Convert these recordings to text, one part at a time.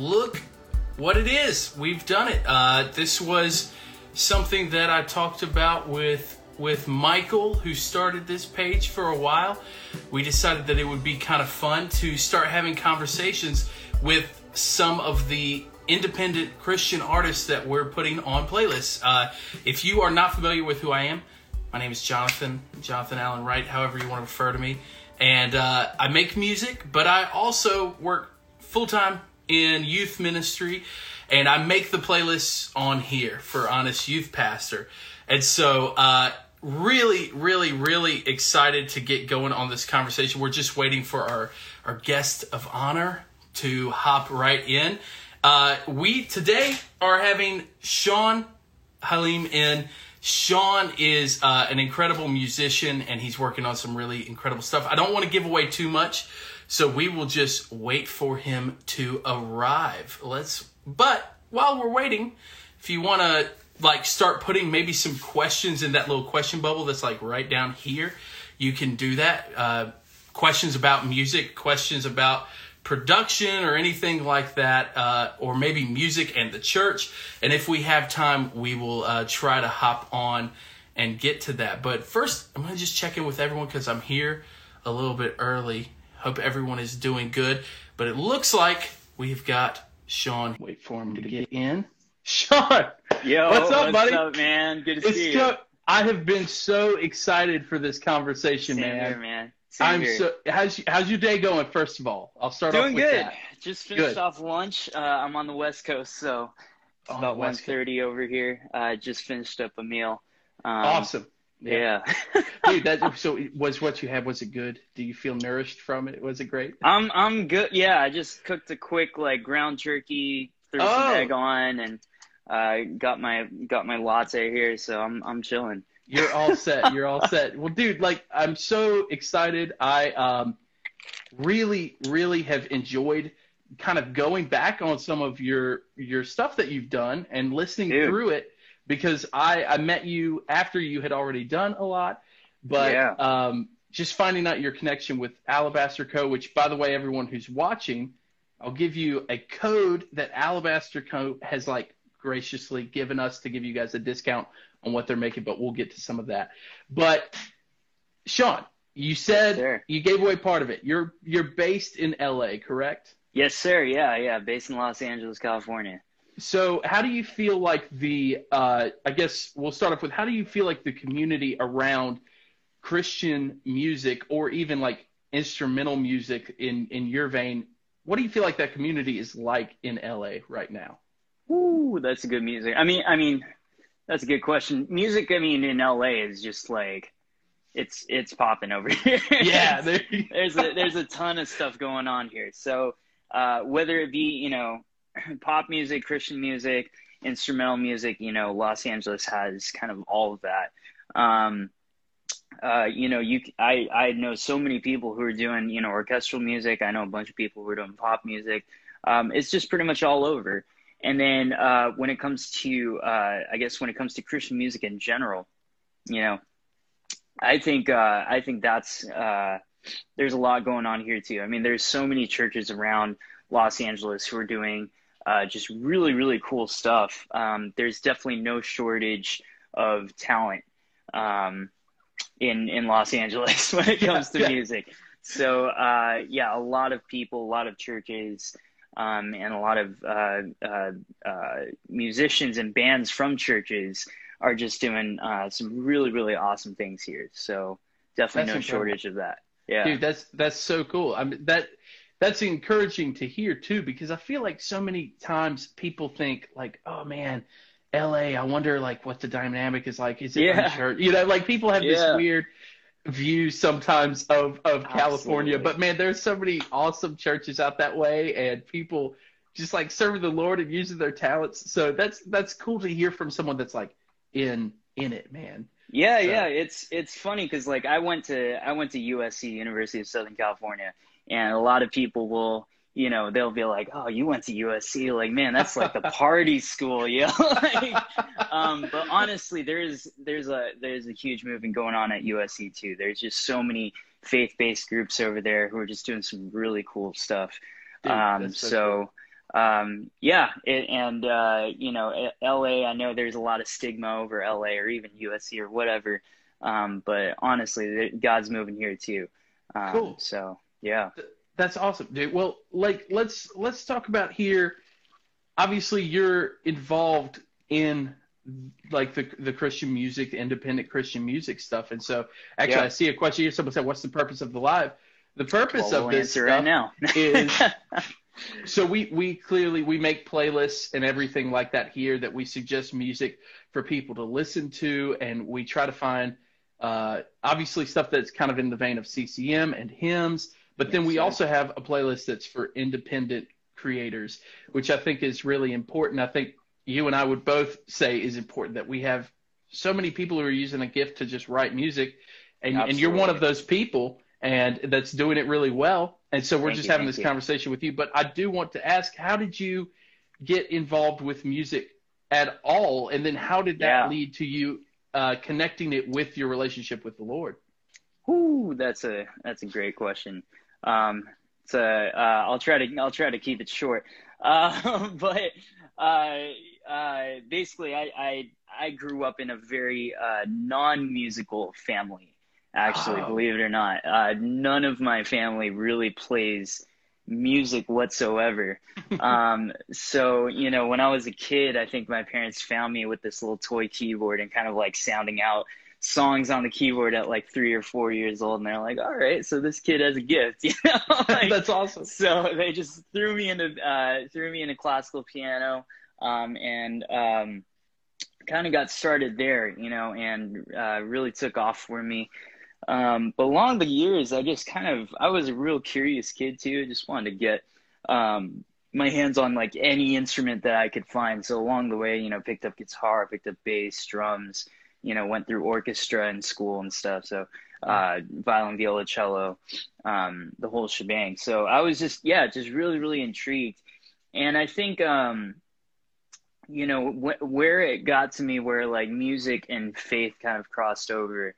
look what it is. We've done it. Uh, this was something that I talked about with with Michael, who started this page for a while. We decided that it would be kind of fun to start having conversations with some of the independent Christian artists that we're putting on playlists. Uh, if you are not familiar with who I am, my name is Jonathan, Jonathan Allen Wright, however you want to refer to me. And uh, I make music, but I also work full time in youth ministry, and I make the playlists on here for Honest Youth Pastor. And so, uh, really, really, really excited to get going on this conversation. We're just waiting for our, our guest of honor to hop right in. Uh, we today are having Sean Halim in. Sean is uh, an incredible musician and he's working on some really incredible stuff. I don't want to give away too much, so we will just wait for him to arrive. Let's, but while we're waiting, if you want to like start putting maybe some questions in that little question bubble that's like right down here, you can do that. Uh, questions about music, questions about production or anything like that, uh, or maybe music and the church. And if we have time, we will uh, try to hop on and get to that. But first, I'm going to just check in with everyone because I'm here a little bit early. Hope everyone is doing good. But it looks like we've got Sean. Wait for him to get in. Sean, yo, what's up, what's buddy? up, man? Good to It's see so- you. I have been so excited for this conversation, Same man. here, man. Same I'm here. so. How's how's your day going? First of all, I'll start off doing with good. that. Just finished Good. off lunch. Uh, I'm on the West Coast, so it's On about the West 1:30 over here. I just finished up a meal. Um, Awesome. Yeah. Dude, that so was what you had. Was it good? Do you feel nourished from it? Was it great? I'm I'm good. Yeah, I just cooked a quick like ground turkey, threw Oh. some egg on, and uh, got my got my latte here, so I'm I'm chilling. You're all set. You're all set. Well, dude, like I'm so excited. I um really, really have enjoyed kind of going back on some of your your stuff that you've done and listening Dude. through it because I I met you after you had already done a lot, but Yeah. um just finding out your connection with Alabaster Co. Which, by the way, everyone who's watching, I'll give you a code that Alabaster Co. has like graciously given us to give you guys a discount on what they're making, but we'll get to some of that. But Sean, you said sir. you gave away part of it. You're you're based in LA, correct? Yes, sir. Yeah, yeah. Based in Los Angeles, California. So how do you feel like the uh, I guess we'll start off with how do you feel like the community around Christian music or even like instrumental music in in your vein, what do you feel like that community is like in LA right now? Ooh, that's a good music. I mean, I mean, that's a good question. Music, I mean, in LA is just like, it's it's popping over here. Yeah, there, there's a there's a ton of stuff going on here. So uh, whether it be you know pop music, Christian music, instrumental music, you know, Los Angeles has kind of all of that. Um, uh, you know, you I I know so many people who are doing you know orchestral music. I know a bunch of people who are doing pop music. Um, it's just pretty much all over. And then uh, when it comes to uh, I guess when it comes to Christian music in general, you know, I think uh, I think that's uh, there's a lot going on here too. I mean, there's so many churches around Los Angeles who are doing uh, just really really cool stuff. Um, there's definitely no shortage of talent um, in in Los Angeles when it comes to Yeah. music. So uh, yeah, a lot of people, a lot of churches. Um, and a lot of uh, uh, uh, musicians and bands from churches are just doing uh, some really, really awesome things here. So definitely That's no incredible. shortage of that. Yeah. Dude, that's that's so cool. I mean that that's encouraging to hear too because I feel like so many times people think like, oh man, L.A. I wonder like what the dynamic is like. Is it Yeah. unsure? You know, like people have Yeah. this weird view sometimes of of California, Absolutely. but man, there's so many awesome churches out that way and people just like serving the Lord and using their talents. So that's that's cool to hear from someone that's like in in it, man. Yeah, So- yeah, it's it's funny because like I went to I went to USC, University of Southern California, and a lot of people will, you know, they'll be like, "Oh, you went to USC? Like, man, that's like the party school, you know." like, um, but honestly, there's there's a there's a huge movement going on at USC too. There's just so many faith-based groups over there who are just doing some really cool stuff. Dude, um, so so um, yeah, it, and uh, you know, LA. I know there's a lot of stigma over LA or even USC or whatever, um, but honestly, God's moving here too. Um, cool. So yeah, that's awesome, dude. Well, like let's let's talk about here. Obviously, you're involved in like the the Christian music, the independent Christian music stuff, and so actually, yeah. I see a question here. Someone said, "What's the purpose of the live?" The purpose well, of we'll this stuff right now is so we we clearly we make playlists and everything like that here that we suggest music for people to listen to, and we try to find uh, obviously stuff that's kind of in the vein of CCM and hymns, but then we also have a playlist that's for independent creators, which I think is really important. I think you and I would both say is important that we have so many people who are using a gift to just write music, and, and you're one of those people, and that's doing it really well. And so we're thank just you, having this you. conversation with you. But I do want to ask, how did you get involved with music at all, and then how did that yeah. lead to you uh, connecting it with your relationship with the Lord? Ooh, that's a that's a great question. Um, so uh, I'll try to I'll try to keep it short. Uh, but uh, uh, basically, I, I I grew up in a very uh, non-musical family. Actually, oh. believe it or not, uh, none of my family really plays music whatsoever. um, so, you know, when I was a kid, I think my parents found me with this little toy keyboard and kind of like sounding out songs on the keyboard at like three or four years old. And they're like, all right, so this kid has a gift, you know? like, That's awesome. So they just threw me into, uh, threw me into classical piano. Um, and, um, kind of got started there, you know, and, uh, really took off for me. Um, but along the years, I just kind of I was a real curious kid too. I just wanted to get um, my hands on like any instrument that I could find. So along the way, you know, picked up guitar, picked up bass, drums. You know, went through orchestra in school and stuff. So uh, violin, viola, cello, um, the whole shebang. So I was just yeah, just really really intrigued, and I think um, you know wh- where it got to me where like music and faith kind of crossed over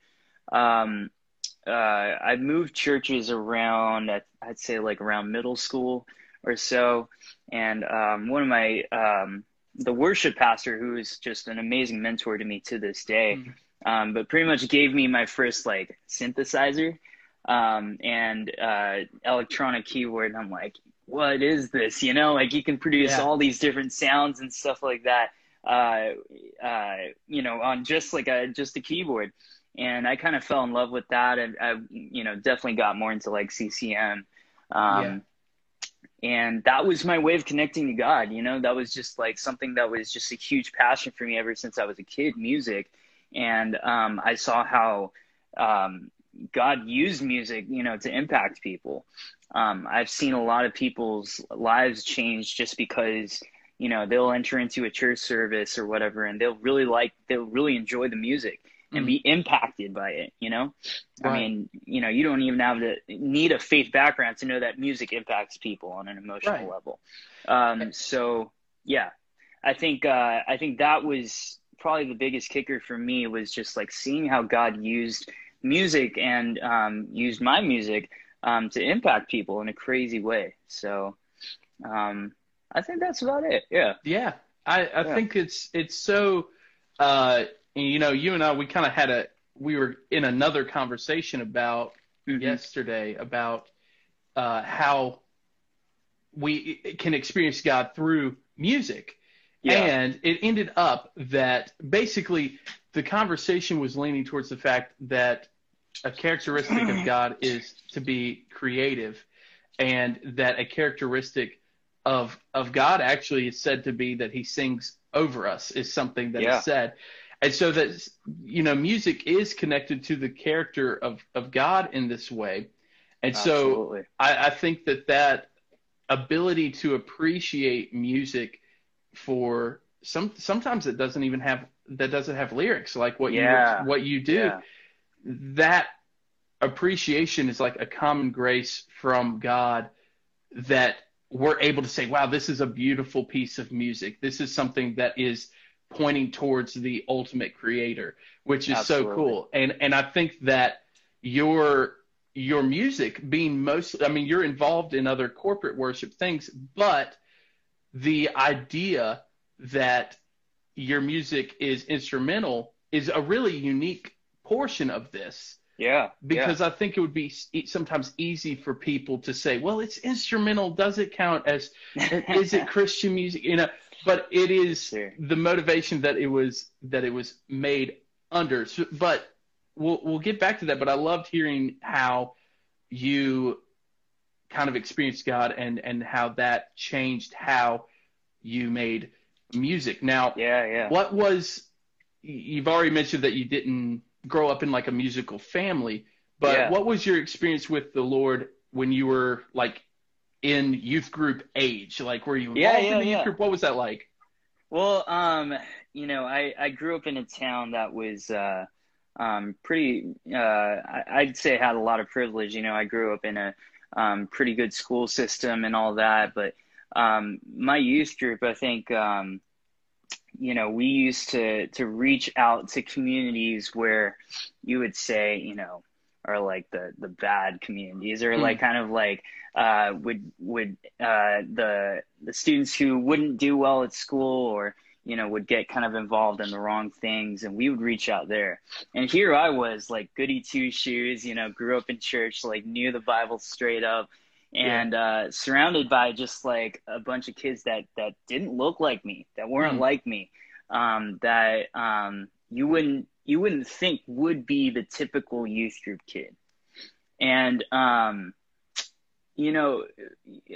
um, uh, I moved churches around, I'd say like around middle school or so. And um, one of my, um, the worship pastor, who is just an amazing mentor to me to this day, mm um, but pretty much gave me my first like synthesizer um, and uh, electronic keyboard. And I'm like, what is this? You know, like you can produce yeah. all these different sounds and stuff like that. Uh, uh, you know, on just like a just a keyboard and I kind of fell in love with that, and I, you know, definitely got more into like CCM. Um, yeah. And that was my way of connecting to God. You know, that was just like something that was just a huge passion for me ever since I was a kid, music. And um, I saw how um, God used music, you know, to impact people. Um, I've seen a lot of people's lives change just because, you know, they'll enter into a church service or whatever, and they'll really like, they'll really enjoy the music and be mm. impacted by it you know right. i mean you know you don't even have to need a faith background to know that music impacts people on an emotional right. level um, so yeah i think uh, i think that was probably the biggest kicker for me was just like seeing how god used music and um, used my music um, to impact people in a crazy way so um, i think that's about it yeah yeah i, I yeah. think it's it's so uh, and, you know, you and I, we kind of had a, we were in another conversation about mm-hmm. yesterday about uh, how we can experience God through music. Yeah. And it ended up that basically the conversation was leaning towards the fact that a characteristic of God is to be creative, and that a characteristic of of God actually is said to be that He sings over us is something that yeah. is said and so that you know music is connected to the character of of god in this way and Absolutely. so I, I think that that ability to appreciate music for some sometimes it doesn't even have that doesn't have lyrics like what yeah. you what you do yeah. that appreciation is like a common grace from god that we're able to say wow this is a beautiful piece of music this is something that is pointing towards the ultimate creator, which is Absolutely. so cool. And and I think that your your music being mostly I mean you're involved in other corporate worship things, but the idea that your music is instrumental is a really unique portion of this. Yeah. Because yeah. I think it would be sometimes easy for people to say, well, it's instrumental. Does it count as, is it Christian music? You know, but it is sure. the motivation that it was, that it was made under. So, but we'll, we'll get back to that. But I loved hearing how you kind of experienced God and, and how that changed how you made music. Now, yeah, yeah. What was, you've already mentioned that you didn't grow up in like a musical family, but yeah. what was your experience with the Lord when you were like in youth group age? Like, were you yeah, yeah, in the yeah. youth group? What was that like? Well, um, you know, I, I grew up in a town that was, uh, um, pretty, uh, I'd say had a lot of privilege. You know, I grew up in a, um, pretty good school system and all that, but, um, my youth group, I think, um, you know, we used to to reach out to communities where you would say, you know, are like the the bad communities, or like mm. kind of like uh, would would uh, the the students who wouldn't do well at school, or you know, would get kind of involved in the wrong things, and we would reach out there. And here I was, like goody two shoes, you know, grew up in church, like knew the Bible straight up, and yeah. uh, surrounded by just like a bunch of kids that that didn't look like me, that weren't mm. like me, um, that um, you wouldn't you wouldn't think would be the typical youth group kid, and um, you know,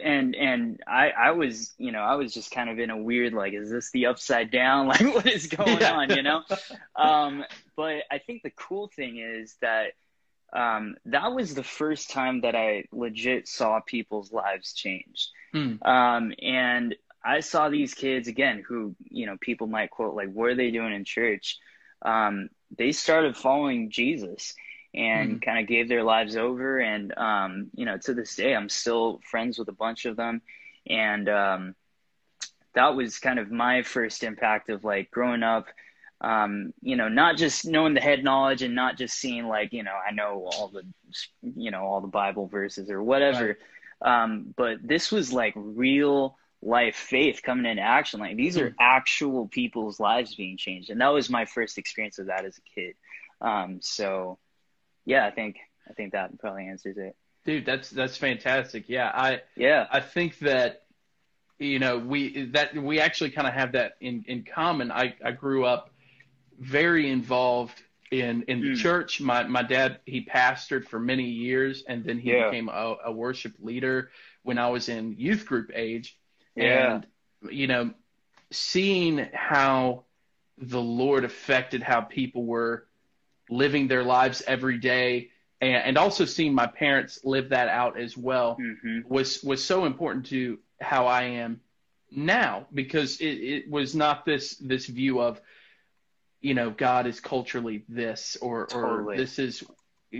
and and I I was you know I was just kind of in a weird like is this the upside down like what is going yeah. on you know, um, but I think the cool thing is that um, that was the first time that I legit saw people's lives change. Hmm. Um, and I saw these kids again who, you know, people might quote, like, what are they doing in church? Um, they started following Jesus and hmm. kind of gave their lives over. And, um, you know, to this day, I'm still friends with a bunch of them. And um, that was kind of my first impact of like growing up um, you know, not just knowing the head knowledge and not just seeing like, you know, I know all the, you know, all the Bible verses or whatever. Right. Um, but this was like real life faith coming into action. Like these are hmm. actual people's lives being changed. And that was my first experience of that as a kid. Um, so yeah, I think, I think that probably answers it. Dude, that's, that's fantastic. Yeah. I, yeah, I think that, you know, we, that we actually kind of have that in, in common. I, I grew up, very involved in in the mm. church. My my dad he pastored for many years, and then he yeah. became a, a, worship leader when I was in youth group age. Yeah. And you know, seeing how the Lord affected how people were living their lives every day, and, and also seeing my parents live that out as well mm-hmm. was was so important to how I am now because it, it was not this this view of you know, God is culturally this or totally. or this is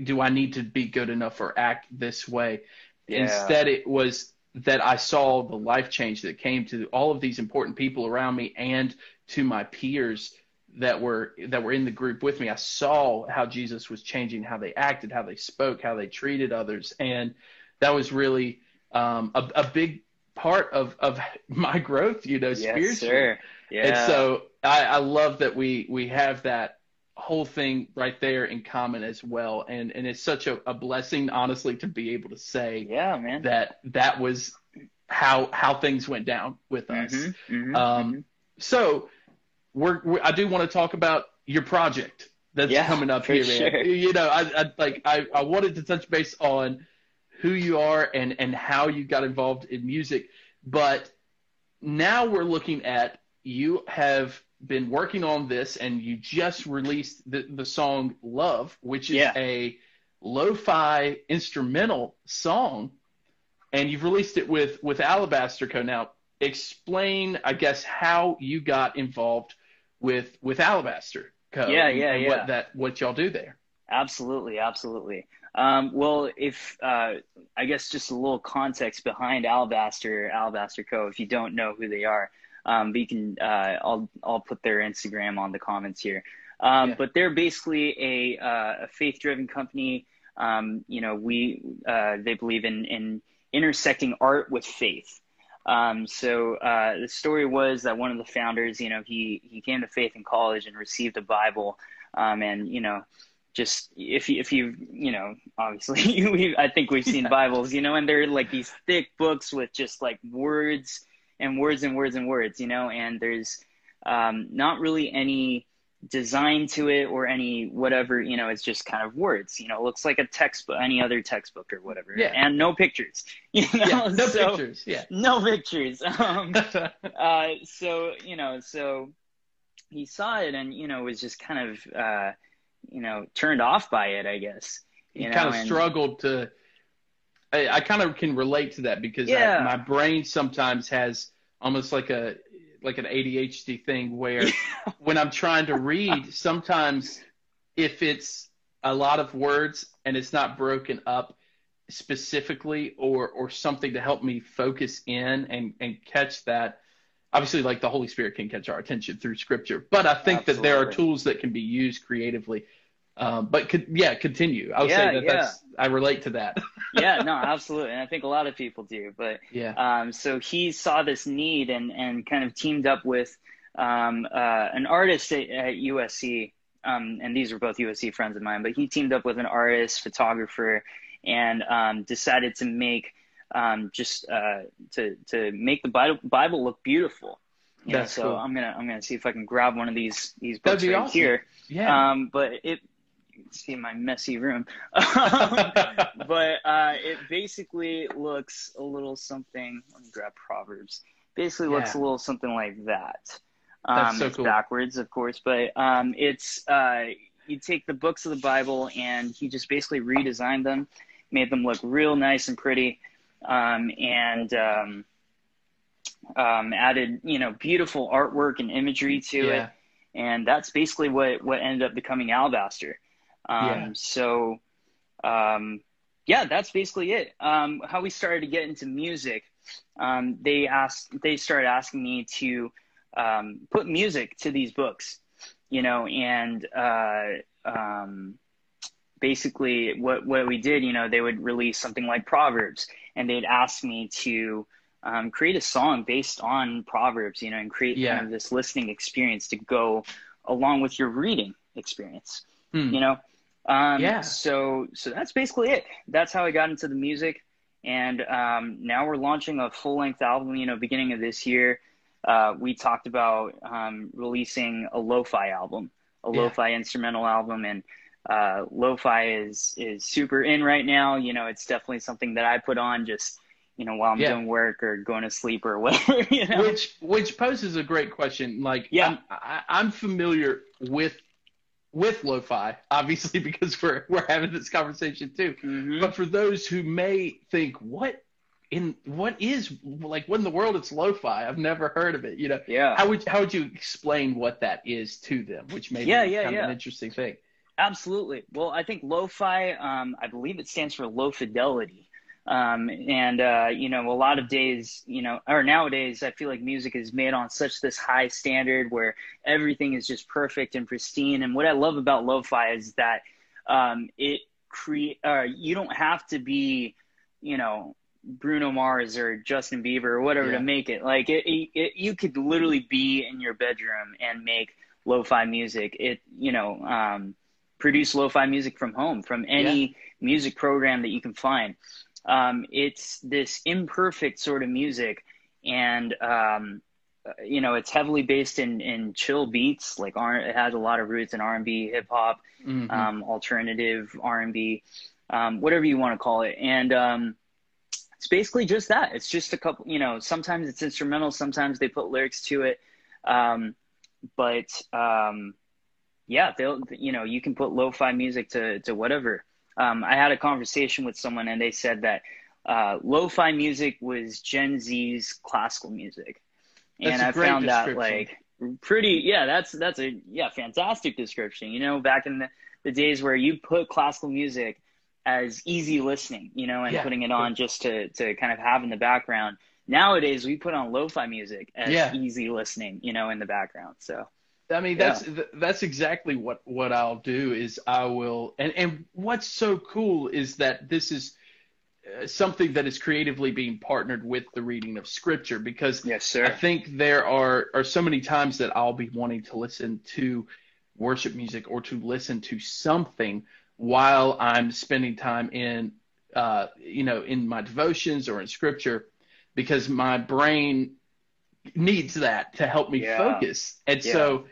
do I need to be good enough or act this way? Yeah. Instead it was that I saw the life change that came to all of these important people around me and to my peers that were that were in the group with me. I saw how Jesus was changing how they acted, how they spoke, how they treated others, and that was really um, a, a big part of of my growth, you know, spiritually. yes. Sir. Yeah. And so I, I love that we we have that whole thing right there in common as well and and it's such a, a blessing honestly to be able to say yeah man that that was how how things went down with us mm-hmm, mm-hmm, um mm-hmm. so we're, we're, i do want to talk about your project that's yeah, coming up here sure. you know I, I like I, I wanted to touch base on who you are and and how you got involved in music but now we're looking at you have been working on this and you just released the, the song Love, which is yeah. a lo-fi instrumental song and you've released it with with Alabaster Co. Now, explain, I guess, how you got involved with with Alabaster Co. Yeah, yeah, and yeah. What that what y'all do there? Absolutely, absolutely. Um, well, if uh, I guess just a little context behind Alabaster Alabaster Co. If you don't know who they are, um, but you can, uh, I'll, I'll put their Instagram on the comments here. Um, yeah. But they're basically a, uh, a faith driven company. Um, you know, we, uh, they believe in, in intersecting art with faith. Um, so uh, the story was that one of the founders, you know, he he came to faith in college and received a Bible, um, and you know, just if you if you you know, obviously, I think we've seen. Bibles, you know, and they're like these thick books with just like words and words and words and words, you know, and there's um, not really any design to it or any whatever you know it's just kind of words you know it looks like a textbook any other textbook or whatever yeah. and no pictures you know yeah, no so, pictures yeah no pictures um, uh, so you know so he saw it and you know was just kind of uh, you know turned off by it i guess you he know, kind of and, struggled to I, I, kind of can relate to that because yeah. I, my brain sometimes has almost like a like an ADHD thing where when I'm trying to read, sometimes if it's a lot of words and it's not broken up specifically or or something to help me focus in and and catch that obviously like the holy spirit can catch our attention through scripture but i think Absolutely. that there are tools that can be used creatively um, but could, yeah, continue. I would yeah, say that yeah. that's I relate to that. yeah, no, absolutely, and I think a lot of people do. But yeah, um, so he saw this need and and kind of teamed up with um, uh, an artist at, at USC, um, and these were both USC friends of mine. But he teamed up with an artist, photographer, and um, decided to make um, just uh, to to make the Bible, Bible look beautiful. Yeah, so cool. I'm gonna I'm gonna see if I can grab one of these these books right awesome. here. Yeah. Um, but it see my messy room. but uh, it basically looks a little something. Let me grab Proverbs. Basically, looks Yeah. a little something like that. That's Um, so cool. backwards, of course, but um, it's uh, you take the books of the Bible and he just basically redesigned them, made them look real nice and pretty, um, and um, um, added you know beautiful artwork and imagery to it yeah. and that's basically what what ended up becoming Alabaster. Um, Yeah. So, um, yeah, that's basically it. Um, how we started to get into music, um, they asked, they started asking me to um, put music to these books, you know, and uh, um, basically what what we did, you know, they would release something like Proverbs, and they'd ask me to um, create a song based on Proverbs, you know, and create Yeah. kind of this listening experience to go along with your reading experience, Hmm. you know. Um, Yeah. So so that's basically it. That's how I got into the music, and um, now we're launching a full length album. You know, beginning of this year, uh, we talked about um, releasing a lo-fi album, a Yeah. lo-fi instrumental album, and uh, lo-fi is is super in right now. You know, it's definitely something that I put on just you know while I'm Yeah. doing work or going to sleep or whatever. You know, Which which poses a great question. Like, Yeah. I'm, I, I'm familiar with with lo-fi, obviously, because we're we're having this conversation too. Mhm. But for those who may think, what in what is like what in the world is lo-fi? I've never heard of it. You know, yeah. how would how would you explain what that is to them? Which may Yeah, be yeah, kind of yeah. an interesting thing. Absolutely. Well, I think lo-fi, um, I believe it stands for low fidelity. Um, and, uh, you know, a lot of days, you know, or nowadays, I feel like music is made on such this high standard where everything is just perfect and pristine. And what I love about lo-fi is that, um, it create, uh, you don't have to be, you know, Bruno Mars or Justin Bieber or whatever Yeah. to make it. Like it, it, it, you could literally be in your bedroom and make lo-fi music. It, you know, um, produce lo-fi music from home from any music program that you can find. Um, it's this imperfect sort of music, and um, you know, it's heavily based in in chill beats. Like R- it has a lot of roots in R and B, hip hop, Mhm. um, alternative R and B, um, whatever you want to call it, and um, it's basically just that. It's just a couple. You know, sometimes it's instrumental, sometimes they put lyrics to it, um, but um, yeah, they'll you know you can put lo-fi music to to whatever. Um, I had a conversation with someone and they said that uh, lo-fi music was Gen Z's classical music, That's and I found that like pretty yeah that's that's a yeah fantastic description. You know, back in the, the days where you put classical music as easy listening, you know, and Yeah. putting it on just to to kind of have in the background. Nowadays, we put on lo-fi music as Yeah. easy listening, you know, in the background. So I mean, that's th- that's exactly what what I'll do is I will and and what's so cool is that this is uh, something that is creatively being partnered with the reading of scripture because Yes, sir. I think there are are so many times that I'll be wanting to listen to worship music or to listen to something while I'm spending time in uh, you know in my devotions or in scripture because my brain needs that to help me Yeah. focus. And Yeah. so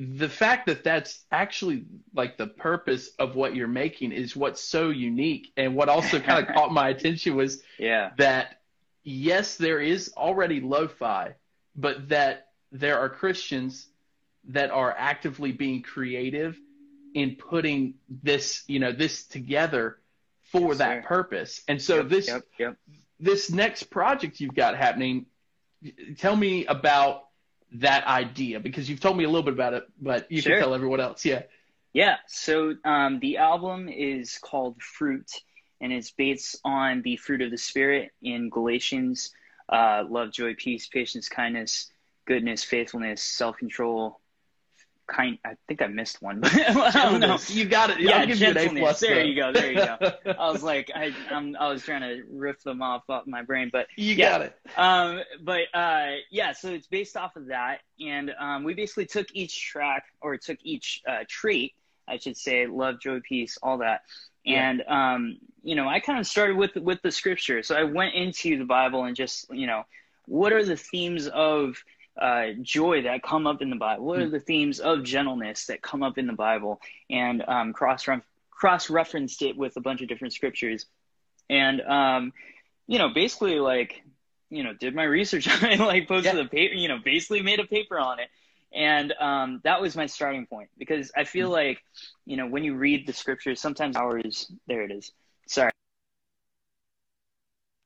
the fact that that's actually like the purpose of what you're making is what's so unique and what also kind of caught my attention was yeah. that yes there is already lo-fi but that there are Christians that are actively being creative in putting this you know this together for Yes, that sir. purpose and so Yep, this Yep. Yep. this next project you've got happening tell me about that idea because you've told me a little bit about it but you Sure. can tell everyone else yeah Yeah. So um, the album is called Fruit, and it's based on the fruit of the Spirit in Galatians: uh, love, joy, peace, patience, kindness, goodness, faithfulness, self-control. Kind. I think I missed one. But don't know. you got it Yeah, I'll give you an A gentleness. plus There though. you go, there you go. I was like, I, I'm, I was trying to riff them off off my brain, but you Yeah. got it um, but uh, yeah, so it's based off of that, and um, we basically took each track or took each uh, trait, I should say, love, joy, peace, all that, Yeah. and um, you know, I kind of started with with the scripture, so I went into the Bible and just you know, what are the themes of uh, joy that come up in the Bible? What are the themes of gentleness that come up in the Bible? And um, cross cross referenced it with a bunch of different scriptures, and um, you know, basically like you know, did my research on it, like posted Yeah. a paper, you know, basically made a paper on it. And um, that was my starting point because I feel like, you know, when you read the scriptures, sometimes hours, there it is.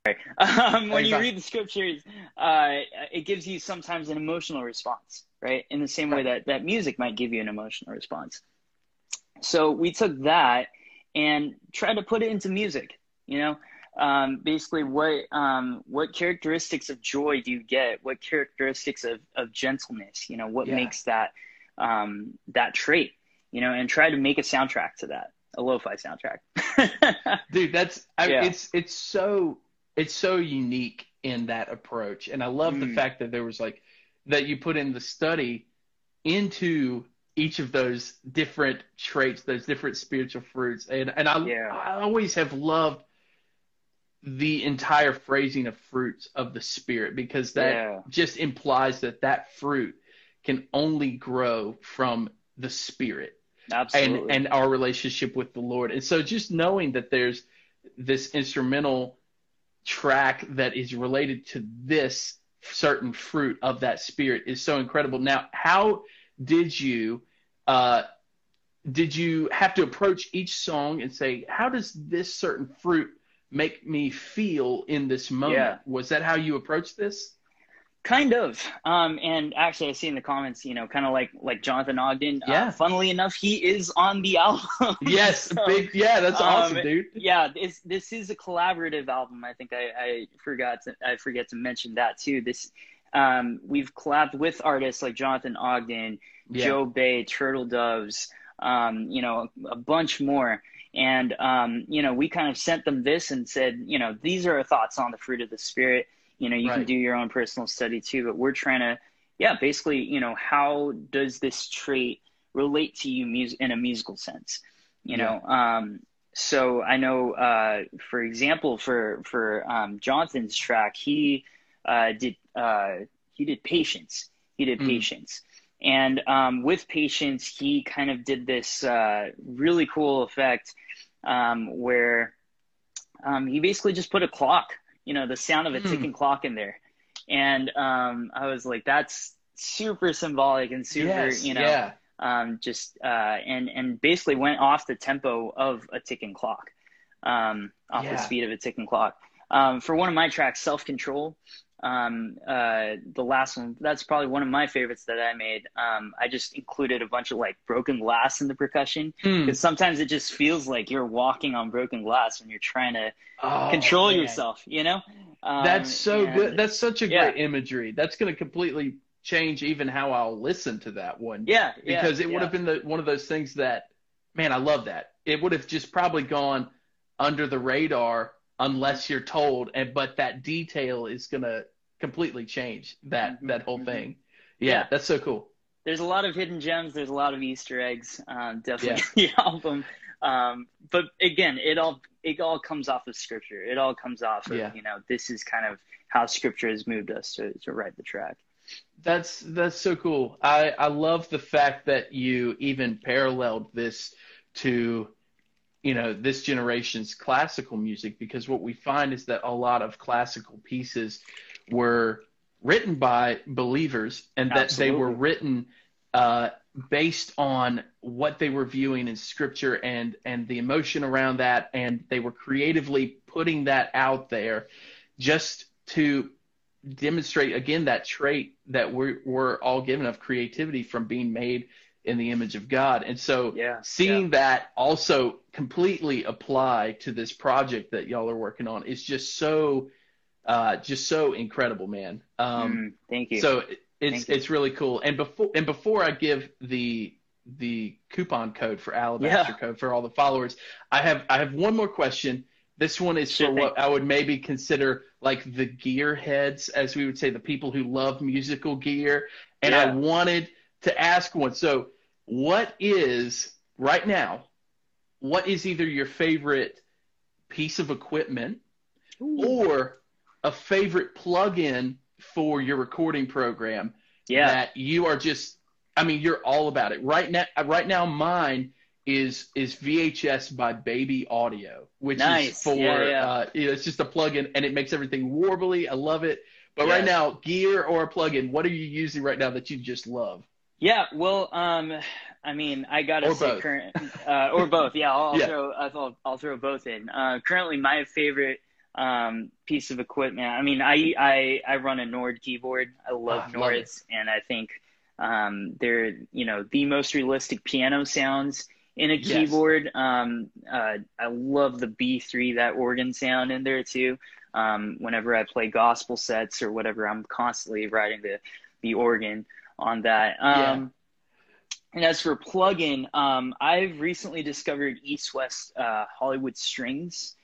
Um, when you read the scriptures, uh, it gives you sometimes an emotional response, right? In the same way that, that music might give you an emotional response. So we took that and tried to put it into music, you know? um, basically what um, what characteristics of joy do you get? What characteristics of, of gentleness? You know, what Yeah. makes that um, that trait? You know, and try to make a soundtrack to that, a lo-fi soundtrack. dude that's I, Yeah. it's it's so it's so unique in that approach and i love the Mm. fact that there was like that you put in the study into each of those different traits those different spiritual fruits and and i Yeah. i always have loved the entire phrasing of fruits of the spirit because that Yeah. just implies that that fruit can only grow from the spirit Absolutely. and and our relationship with the Lord. And so just knowing that there's this instrumental track that is related to this certain fruit of that spirit is so incredible. Now, how did you uh did you have to approach each song and say, how does this certain fruit make me feel in this moment? Yeah. Was that how you approached this? Kind of. Um, and actually, I see in the comments, you know, kind of like like Jonathan Ogden. Yeah. Uh, funnily enough, he is on the album. Yes, So, big yeah, that's um, awesome, dude. yeah this this is a collaborative album i think i, I forgot to i forget to mention that too this um, we've collabed with artists like jonathan ogden Yeah. joe bay turtle doves um, you know a bunch more and um, you know we kind of sent them this and said you know these are our thoughts on the fruit of the spirit you know you can do your own personal study too but we're trying to yeah basically you know how does this trait relate to you mus- in a musical sense you know um, so I know, uh, for example, for for um, Jonathan's track, he uh, did uh, he did patience. He did Mm. patience, and um, with patience, he kind of did this uh, really cool effect um, where um, he basically just put a clock, you know, the sound of a Mm. ticking clock in there, and um, I was like, that's super symbolic and super, yes, you know, yeah. um, just uh, and and basically went off the tempo of a ticking clock, um, off Yeah. the speed of a ticking clock. Um, for one of my tracks, Self Control, um, uh, the last one, that's probably one of my favorites that I made. Um, I just included a bunch of like broken glass in the percussion Hmm. because sometimes it just feels like you're walking on broken glass when you're trying to Oh, control man. yourself, you know? Um, That's so and- good. That's such a yeah. great imagery. That's going to completely change even how I'll listen to that one. Yeah, yeah, because it would yeah. have been the one of those things that, man, I love that. It would have just probably gone under the radar unless you're told. And but that detail is gonna completely change that Mhm, that whole mhm. thing. Yeah, Yeah. that's so cool. there's a lot of hidden gems. There's a lot of Easter eggs. Um, definitely the album. Um, but again, it all it all comes off of scripture. It all comes off of Yeah. you know this is kind of how scripture has moved us to to write the track. That's that's so cool. I I love the fact that you even paralleled this to you know this generation's classical music because what we find is that a lot of classical pieces were written by believers and that they were written uh, based on what they were viewing in scripture and and the emotion around that and they were creatively putting that out there just to demonstrate again that trait that we're, we're all given of creativity from being made in the image of God. And so Yeah, seeing that also completely apply to this project that y'all are working on is just so uh, just so incredible, man. Um, Mm, thank you. so it- it's you. it's really cool. And before and before I give the the coupon code for Alabaster Yeah. code for all the followers, I have I have one more question. This one is Sure for what I would maybe consider like the gear heads, as we would say, the people who love musical gear. And I wanted to ask one. So, what is right now? What is either your favorite piece of equipment or a favorite plug-in for your recording program yeah, that you are just I mean you're all about it. Right now right now mine is is VHS by Baby Audio, which is for Yeah, yeah. uh you know, it's just a plug-in and it makes everything warbly. I love it. But right now, gear or a plug-in, what are you using right now that you just love? yeah. Well, um, I mean, I gotta Or say both. current uh, or both. Yeah, I'll, I'll Yeah. throw I'll, I'll throw both in. Uh, currently, my favorite um, piece of equipment. I mean, I I I run a Nord keyboard. I love love. Nords, and I think um, they're you know the most realistic piano sounds in a Yes. keyboard. Um, uh, I love the B3 that organ sound in there too. Um, whenever I play gospel sets or whatever, I'm constantly writing the the organ on that. Um, And as for plugin, um, I've recently discovered East West uh, Hollywood Strings.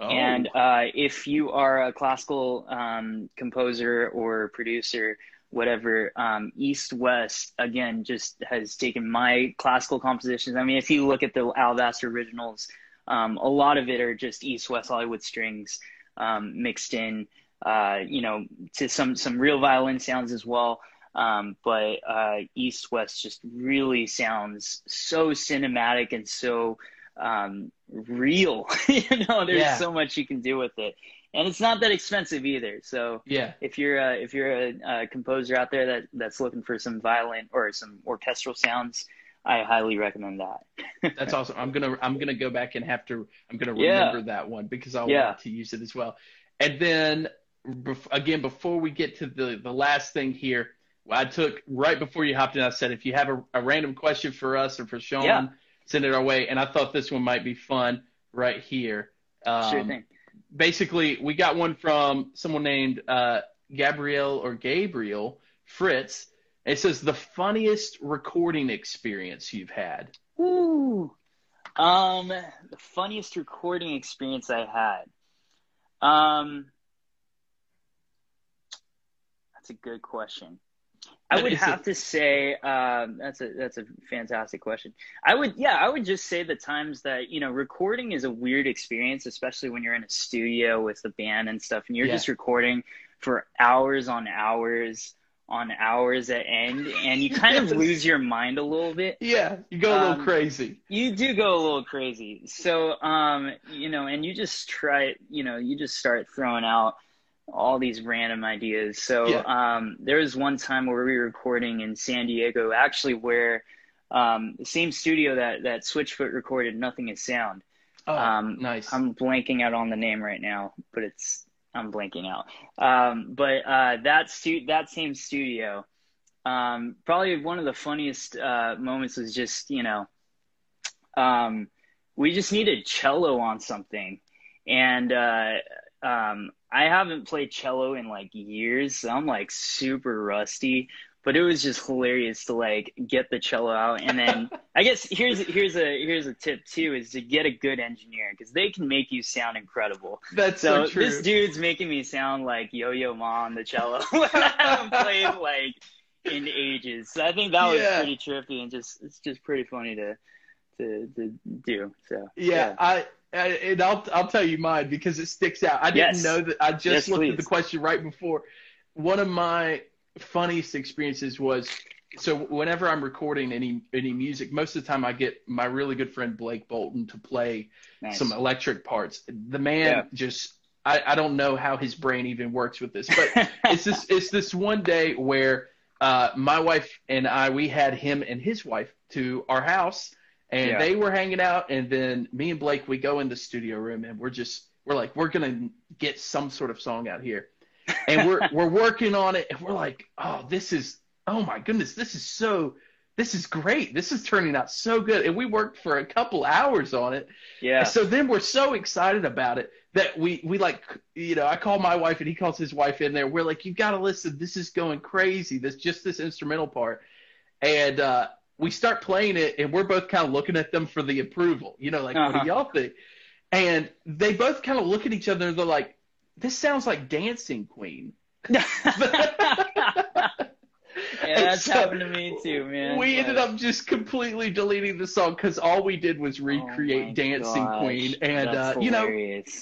Oh, And uh, if you are a classical um, composer or producer, whatever, um, East West again just has taken my classical compositions. I mean, if you look at the Alabaster originals, um, a lot of it are just East West Hollywood strings um, mixed in, uh, you know, to some some real violin sounds as well. Um, but uh, East West just really sounds so cinematic and so um, real. you know, there's Yeah. so much you can do with it, and it's not that expensive either. So yeah. if you're a, if you're a, a composer out there that that's looking for some violin or some orchestral sounds, I highly recommend that. That's awesome. I'm gonna I'm gonna go back and have to I'm gonna Yeah. remember that one because I Yeah. want to use it as well. And then bef- again, before we get to the the last thing here, I took right before you hopped in. I said if you have a, a random question for us or for Sean, Yeah. Send it our way. And I thought this one might be fun right here. Um, sure thing. Basically, we got one from someone named uh, Gabrielle or Gabriel Fritz. It says the funniest recording experience you've had. Ooh. Um, the funniest recording experience I had. Um, that's a good question. I would have to say um, that's a that's a fantastic question. I would yeah I would just say the times that you know recording is a weird experience, especially when you're in a studio with the band and stuff, and you're Yeah. just recording for hours on hours on hours at end, and you kind of lose your mind a little bit Yeah, you go a little Um, crazy. you do go a little crazy. So, um, you know, and you just try, you know, you just start throwing out all these random ideas. So, Yeah. um, there was one time where we were recording in San Diego, actually, where um, the same studio that that Switchfoot recorded "Nothing Is Sound." Oh, um, nice. I'm blanking out on the name right now, but it's I'm blanking out. Um, but uh, that stu- that same studio, um, probably one of the funniest uh, moments was just you know, um, we just needed cello on something, and uh, um, I haven't played cello in like years, so I'm like super rusty. but it was just hilarious to like get the cello out and then i guess here's here's a here's a tip too is to get a good engineer because they can make you sound incredible That's so, so true. this dude's making me sound like yo-yo ma on the cello when i haven't played like in ages so i think that was Yeah. pretty trippy and just it's just pretty funny to to, to do so yeah, I, I and I'll I'll tell you mine because it sticks out. I didn't Yes. know that. I just Yes, looked at the question right before. One of my funniest experiences was so whenever I'm recording any any music, most of the time I get my really good friend Blake Bolton to play nice. some electric parts. The man Yeah. just I, I don't know how his brain even works with this, but it's this it's this one day where uh, my wife and I we had him and his wife to our house and Yeah. they were hanging out and then me and Blake we go in the studio room and we're just we're like we're gonna get some sort of song out here and we're we're working on it and we're like oh this is oh my goodness this is so this is great this is turning out so good and we worked for a couple hours on it yeah so then we're so excited about it that we we like you know I call my wife and he calls his wife in there. We're like, you got to listen. This is going crazy. This just this instrumental part, and uh, we start playing it, and we're both kind of looking at them for the approval. You know, like what Uh-huh. do y'all think? And they both kind of look at each other and they're like, this sounds like Dancing Queen. Yeah, that's So, happened to me too, man. We ended up just completely deleting the song because all we did was oh recreate my Dancing gosh, Queen, and uh, you know,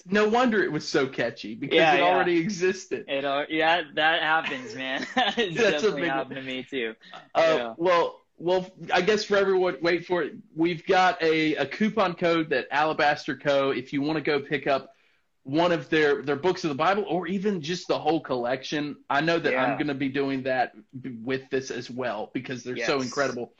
no wonder it was so catchy because Yeah, it yeah. already existed. It, yeah, that happens, man. That's definitely happened to me too. Uh. Well, well, I guess for everyone, wait for it. We've got a, a coupon code that Alabaster Co. If you want to go pick up one of their their books of the Bible, or even just the whole collection, I know that I'm going to be doing that with this as well because they're so incredible.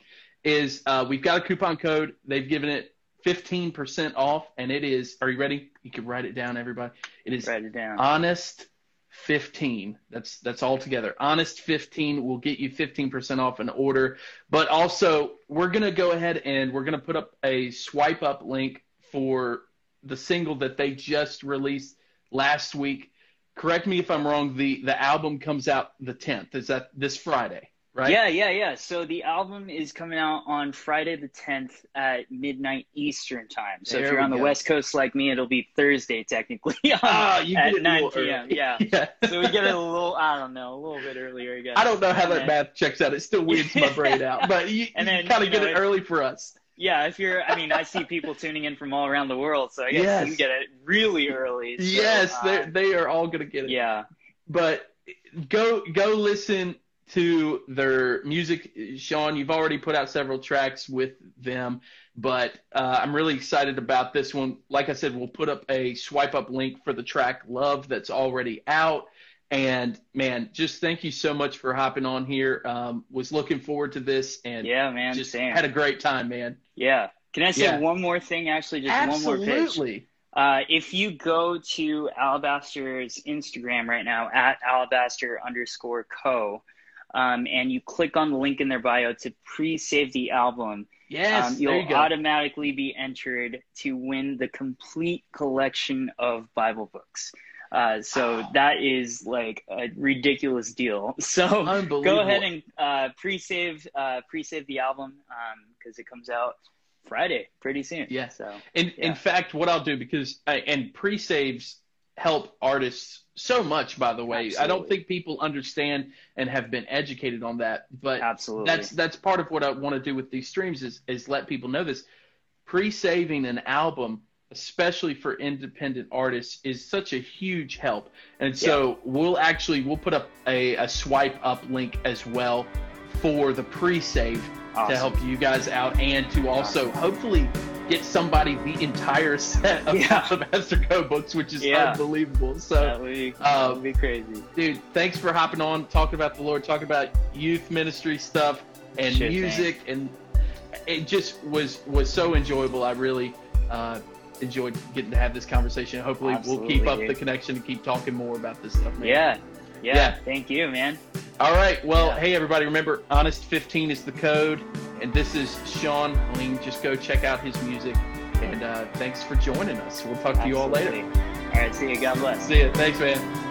Is uh, we've got a coupon code. They've given it 15% off, and it is. Are you ready? You can write it down, everybody. It is Write it down. honest 15 that's that's all together. Honest 15 will get you 15% off an order. But also we're going to go ahead and we're going to put up a swipe up link for the single that they just released last week. Correct me if i'm wrong the the album comes out the 10th is that this friday right Yeah, yeah, yeah. So the album is coming out on Friday the 10th at midnight Eastern time. So There if you're on the go. West Coast like me, it'll be Thursday technically ah you at get it a 9 p.m. Yeah. yeah So we get it a little, I don't know, a little bit earlier, I guess. I don't know how that then- math checks out. It still weirds my brain out, but you, And you then, kind of get know, it early for us. Yeah, if you're, I mean, I see people tuning in from all around the world, so I guess Yes. you get it really early. So, yes, uh, they they are all going to get it. yeah, but go go listen to their music sean you've already put out several tracks with them but uh, i'm really excited about this one like i said we'll put up a swipe up link for the track love that's already out and man just thank you so much for hopping on here um, was looking forward to this and yeah, man, just same. had a great time man yeah. Can I say Yeah. one more thing? Actually, just one more pitch. absolutely Uh, if you go to Alabaster's Instagram right now at alabaster underscore co, um, and you click on the link in their bio to pre-save the album, yes um, you'll you automatically be entered to win the complete collection of Bible books. Uh, so Wow. that is like a ridiculous deal. So go ahead and uh, pre-save uh, pre-save the album because it comes out Friday pretty soon. Yeah. So In Yeah. in fact, what I'll do because I, and pre-saves help artists so much. By the way, I don't think people understand and have been educated on that. But absolutely. that's that's part of what I want to do with these streams is is let people know this. Pre-saving an album, especially for independent artists, is such a huge help. And so we'll actually we'll put up a, a swipe up link as well for the pre-save awesome. to help you guys out and to also hopefully get somebody the entire set of Yeah. Alabaster Code books, which is Yeah. unbelievable. So, that would be, that would be crazy. dude, thanks for hopping on, talking about the Lord, talking about youth ministry stuff and music, and it just was was so enjoyable. I really uh, enjoyed getting to have this conversation. Hopefully, we'll keep up dude. the connection and keep talking more about this stuff. Man. Yeah. yeah. Yeah. Thank you, man. All right. Well, Yeah. hey everybody, remember Honest15 is the code, and this is Sean Ling. Just go check out his music, and uh, thanks for joining us. We'll talk to you all later. All right. See you. God bless. See you. Thanks, man.